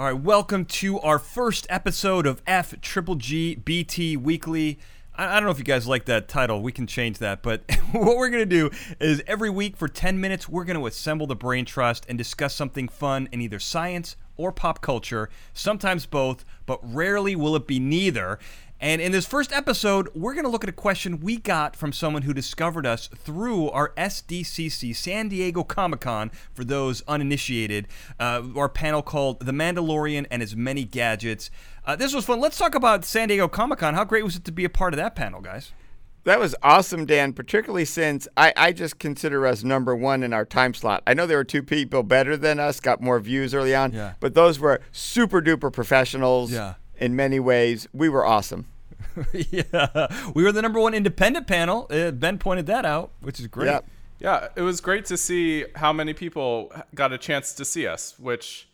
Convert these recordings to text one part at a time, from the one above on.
All right, welcome to our first episode of F Triple G BT Weekly. I, don't know if you guys like that title. We can change that. But what we're going to do is every week for 10 minutes, we're going to assemble the brain trust and discuss something fun in either science or pop culture, sometimes both, but rarely will it be neither. And in this first episode, we're going to look at a question we got from someone who discovered us through our SDCC San Diego Comic Con. For those uninitiated, uh, our panel called The Mandalorian and His Many Gadgets. Uh, this was fun. Let's talk about San Diego Comic Con. How great was it to be a part of that panel, guys? That was awesome, Dan, particularly since I, I just consider us number one in our time slot. I know there were two people better than us, got more views early on, Yeah. but those were super duper professionals Yeah. In many ways. We were awesome. yeah, we were the number one independent panel. Uh, ben pointed that out, which is great. Yep. Yeah, it was great to see how many people got a chance to see us, which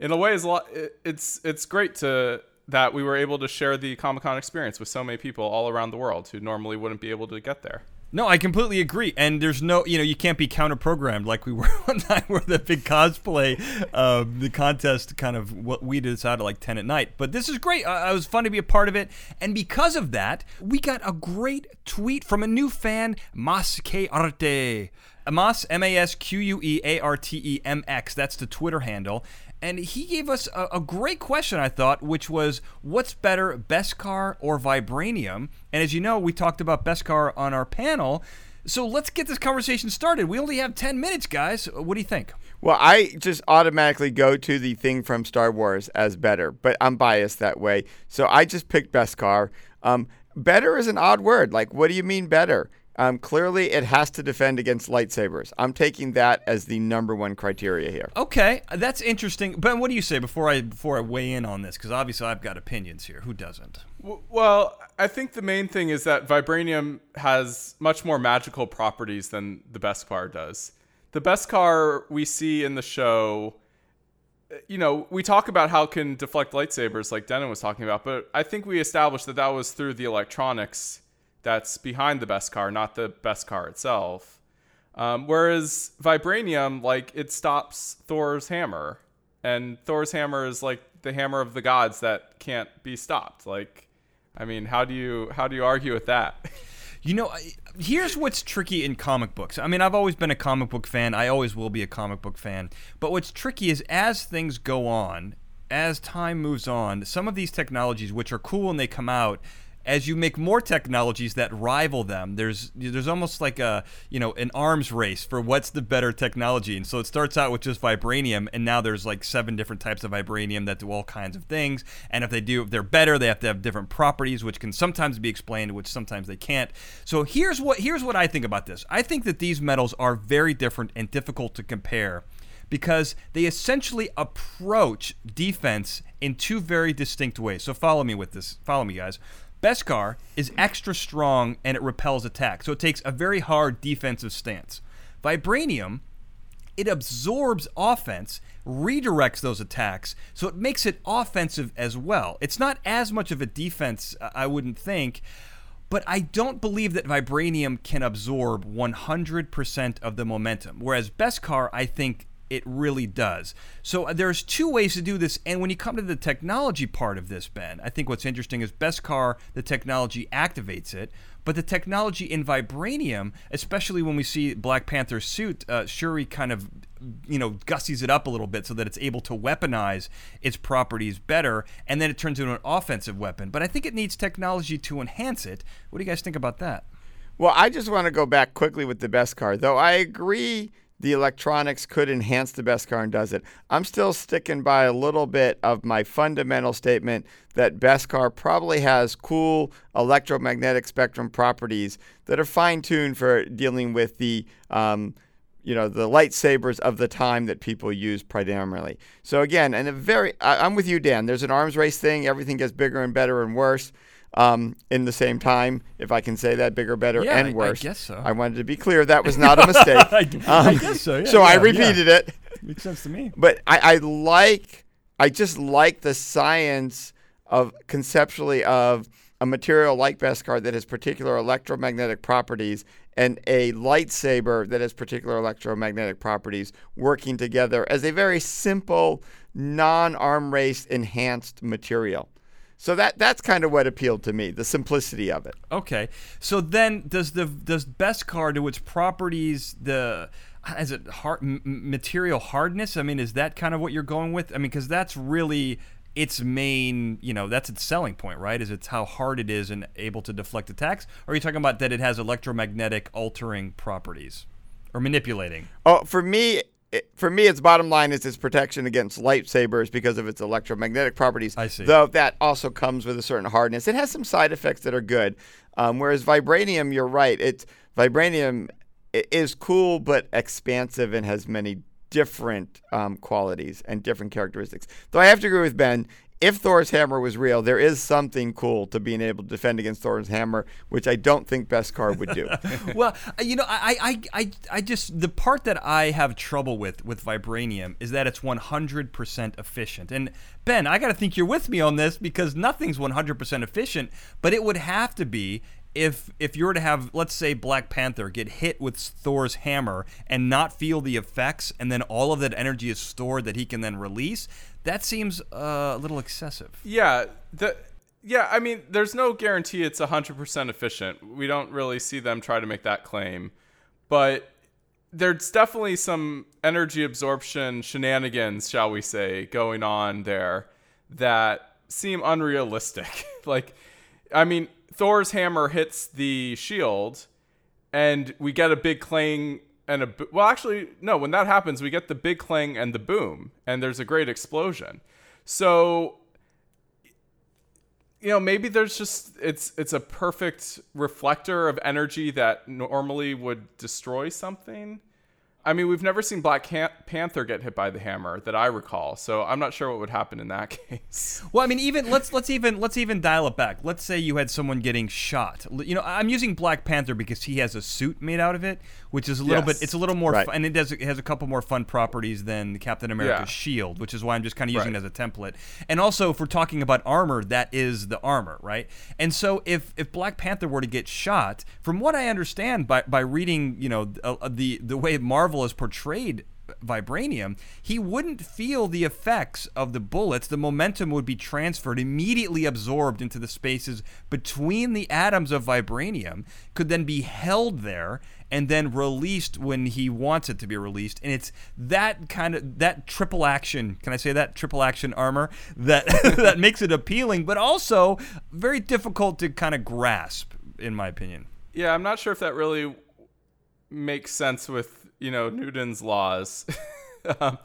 in a way is a lot it's it's great to that we were able to share the Comic-Con experience with so many people all around the world who normally wouldn't be able to get there. No, I completely agree. And there's no, you know, you can't be counter programmed like we were one night where the big cosplay, uh, the contest kind of what we decided like 10 at night. But this is great. It was fun to be a part of it. And because of that, we got a great tweet from a new fan, Mas K Arte. Mas, M A S Q U E A R T E M X. That's the Twitter handle. And he gave us a, a great question, I thought, which was what's better, Beskar or Vibranium? And as you know, we talked about Beskar on our panel. So let's get this conversation started. We only have 10 minutes, guys. What do you think? Well, I just automatically go to the thing from Star Wars as better, but I'm biased that way. So I just picked Beskar. Um, better is an odd word. Like, what do you mean better? Um, clearly, it has to defend against lightsabers. I'm taking that as the number one criteria here. Okay, that's interesting. Ben, what do you say before I before I weigh in on this? Because obviously I've got opinions here. Who doesn't? Well, I think the main thing is that vibranium has much more magical properties than the Beskar does. The Beskar we see in the show, uh, you know, we talk about how it can deflect lightsabers, like Denon was talking about, but I think we established that that was through the electronics that's behind the Beskar, not the Beskar itself. Um, whereas vibranium, like, it stops Thor's hammer, and Thor's hammer is like the hammer of the gods that can't be stopped. Like, I mean, how do you how do you argue with that? You know, here's what's tricky in comic books. I mean, I've always been a comic book fan. I always will be a comic book fan. But what's tricky is as things go on, as time moves on, some of these technologies, which are cool when they come out, as you make more technologies that rival them, there's there's almost like a you know an arms race for what's the better technology. And so it starts out with just vibranium, and now there's like seven different types of vibranium that do all kinds of things. And if they do, if they're better, they have to have different properties, which can sometimes be explained, which sometimes they can't. So here's what here's what I think about this. I think that these metals are very different and difficult to compare because they essentially approach defense in two very distinct ways. So follow me with this. Follow me, guys. Beskar is extra strong and it repels attack, so it takes a very hard defensive stance. Vibranium, it absorbs offense, redirects those attacks, so it makes it offensive as well. It's not as much of a defense, I wouldn't think, but I don't believe that Vibranium can absorb 100% of the momentum, whereas Beskar, I think it really does. So uh, there's two ways to do this, and when you come to the technology part of this, Ben, I think what's interesting is Beskar, the technology activates it, but the technology in Vibranium, especially when we see Black Panther's suit, uh, Shuri kind of, you know, gussies it up a little bit so that it's able to weaponize its properties better, and then it turns into an offensive weapon. But I think it needs technology to enhance it. What do you guys think about that? Well, I just want to go back quickly with the Beskar though I agree the electronics could enhance the Beskar and does it. I'm still sticking by a little bit of my fundamental statement that Beskar probably has cool electromagnetic spectrum properties that are fine tuned for dealing with the um, you know the lightsabers of the time that people use primarily. So again, and a very, I, I'm with you, Dan. There's an arms race thing. Everything gets bigger and better and worse um, in the same time, if I can say that, bigger, better, Yeah, and I- I worse. guess so. I wanted to be clear that was not a mistake. I, I guess so. Yeah, so I yeah, yeah. repeated it. Makes sense to me. But I, I like, I just like the science of conceptually of a material like Beskar that has particular electromagnetic properties and a lightsaber that has particular electromagnetic properties working together as a very simple non-arm race enhanced material. So that that's kind of what appealed to me, the simplicity of it. Okay. So then does the does Beskar do its properties the is it hard m- material hardness? I mean, is that kind of what you're going with? I mean, cuz that's really its main, you know, that's its selling point, right? Is it's how hard it is and able to deflect attacks? Or are you talking about that it has electromagnetic altering properties or manipulating? Oh, for me, it, for me, its bottom line is its protection against lightsabers because of its electromagnetic properties. I see. Though that also comes with a certain hardness. It has some side effects that are good. Um, whereas vibranium, you're right. It's vibranium is cool but expansive and has many different um, qualities and different characteristics. Though I have to agree with Ben, if Thor's hammer was real, there is something cool to being able to defend against Thor's hammer, which I don't think best Beskar would do. well, uh, you know, I, I, I, I just the part that I have trouble with with vibranium is that it's 100% efficient. And Ben, I got to think you're with me on this because nothing's 100% efficient, but it would have to be if if you were to have let's say Black Panther get hit with Thor's hammer and not feel the effects and then all of that energy is stored that he can then release, that seems uh, a little excessive. Yeah, the yeah, I mean, there's no guarantee it's 100% efficient. We don't really see them try to make that claim. But there's definitely some energy absorption shenanigans, shall we say, going on there that seem unrealistic. like I mean, Thor's hammer hits the shield, and we get a big clang and a well, actually, no. When that happens, we get the big clang and the boom, and there's a great explosion. So, you know, maybe there's just it's it's a perfect reflector of energy that normally would destroy something. I mean, we've never seen Black Panther get hit by the hammer that I recall, so I'm not sure what would happen in that case. Well, I mean, even let's let's even let's even dial it back. Let's say you had someone getting shot. You know, I'm using Black Panther because he has a suit made out of it, which is a little Yes. bit. It's a little more, Right. fun, and it does it has a couple more fun properties than Captain America's Yeah. shield, which is why I'm just kind of using Right. it as a template. And also, if we're talking about armor, that is the armor, right? And so, if if Black Panther were to get shot, from what I understand by by reading, you know, uh, the the way Marvel has portrayed vibranium, he wouldn't feel the effects of the bullets. The momentum would be transferred, immediately absorbed into the spaces between the atoms of vibranium, could then be held there and then released when he wants it to be released. And it's that kind of that triple action, can I say that triple action armor that that makes it appealing, but also very difficult to kind of grasp in my opinion. Yeah, I'm not sure if that really makes sense with you know Newton's laws. um,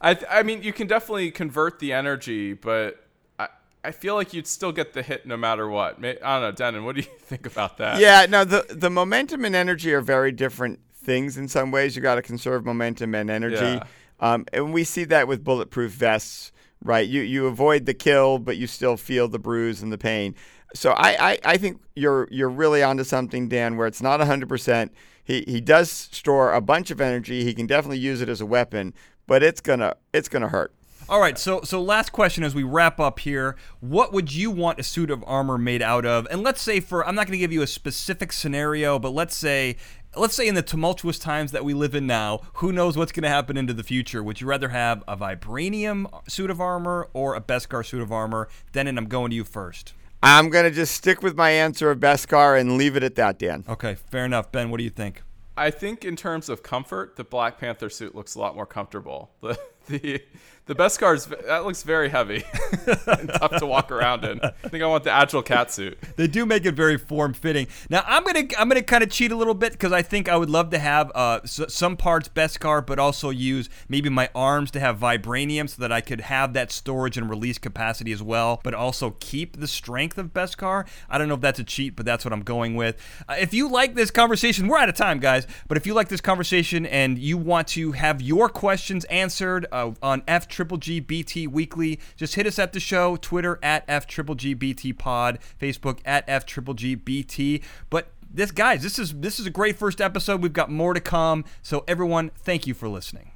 I I mean, you can definitely convert the energy, but I I feel like you'd still get the hit no matter what. May- I don't know, Denon. What do you think about that? yeah, no, the the momentum and energy are very different things in some ways. You got to conserve momentum and energy, Yeah. um, and we see that with bulletproof vests, right? You you avoid the kill, but you still feel the bruise and the pain. So I, I, I think you're you're really onto something, Dan, where it's not 100%. He he does store a bunch of energy. He can definitely use it as a weapon, but it's gonna it's gonna hurt. All right, so so last question as we wrap up here. What would you want a suit of armor made out of? And let's say for I'm not going to give you a specific scenario, but let's say let's say in the tumultuous times that we live in now, who knows what's going to happen into the future? Would you rather have a vibranium suit of armor or a Beskar suit of armor? Denon, I'm going to you first. I'm gonna just stick with my answer of Beskar and leave it at that, Dan. Okay, fair enough. Ben, what do you think? I think in terms of comfort, the Black Panther suit looks a lot more comfortable. The the the Beskars that looks very heavy and tough to walk around in. I think I want the agile cat suit. They do make it very form fitting. Now I'm gonna I'm gonna kind of cheat a little bit because I think I would love to have uh, s- some parts Beskar, but also use maybe my arms to have vibranium so that I could have that storage and release capacity as well, but also keep the strength of Beskar. I don't know if that's a cheat, but that's what I'm going with. Uh, if you like this conversation, we're out of time, guys. But if you like this conversation and you want to have your questions answered uh, on F Triple G BT Weekly, just hit us at the show. Twitter at F Triple G BT Pod, Facebook at F Triple G BT. But this, guys, this is this is a great first episode. We've got more to come. So everyone, thank you for listening.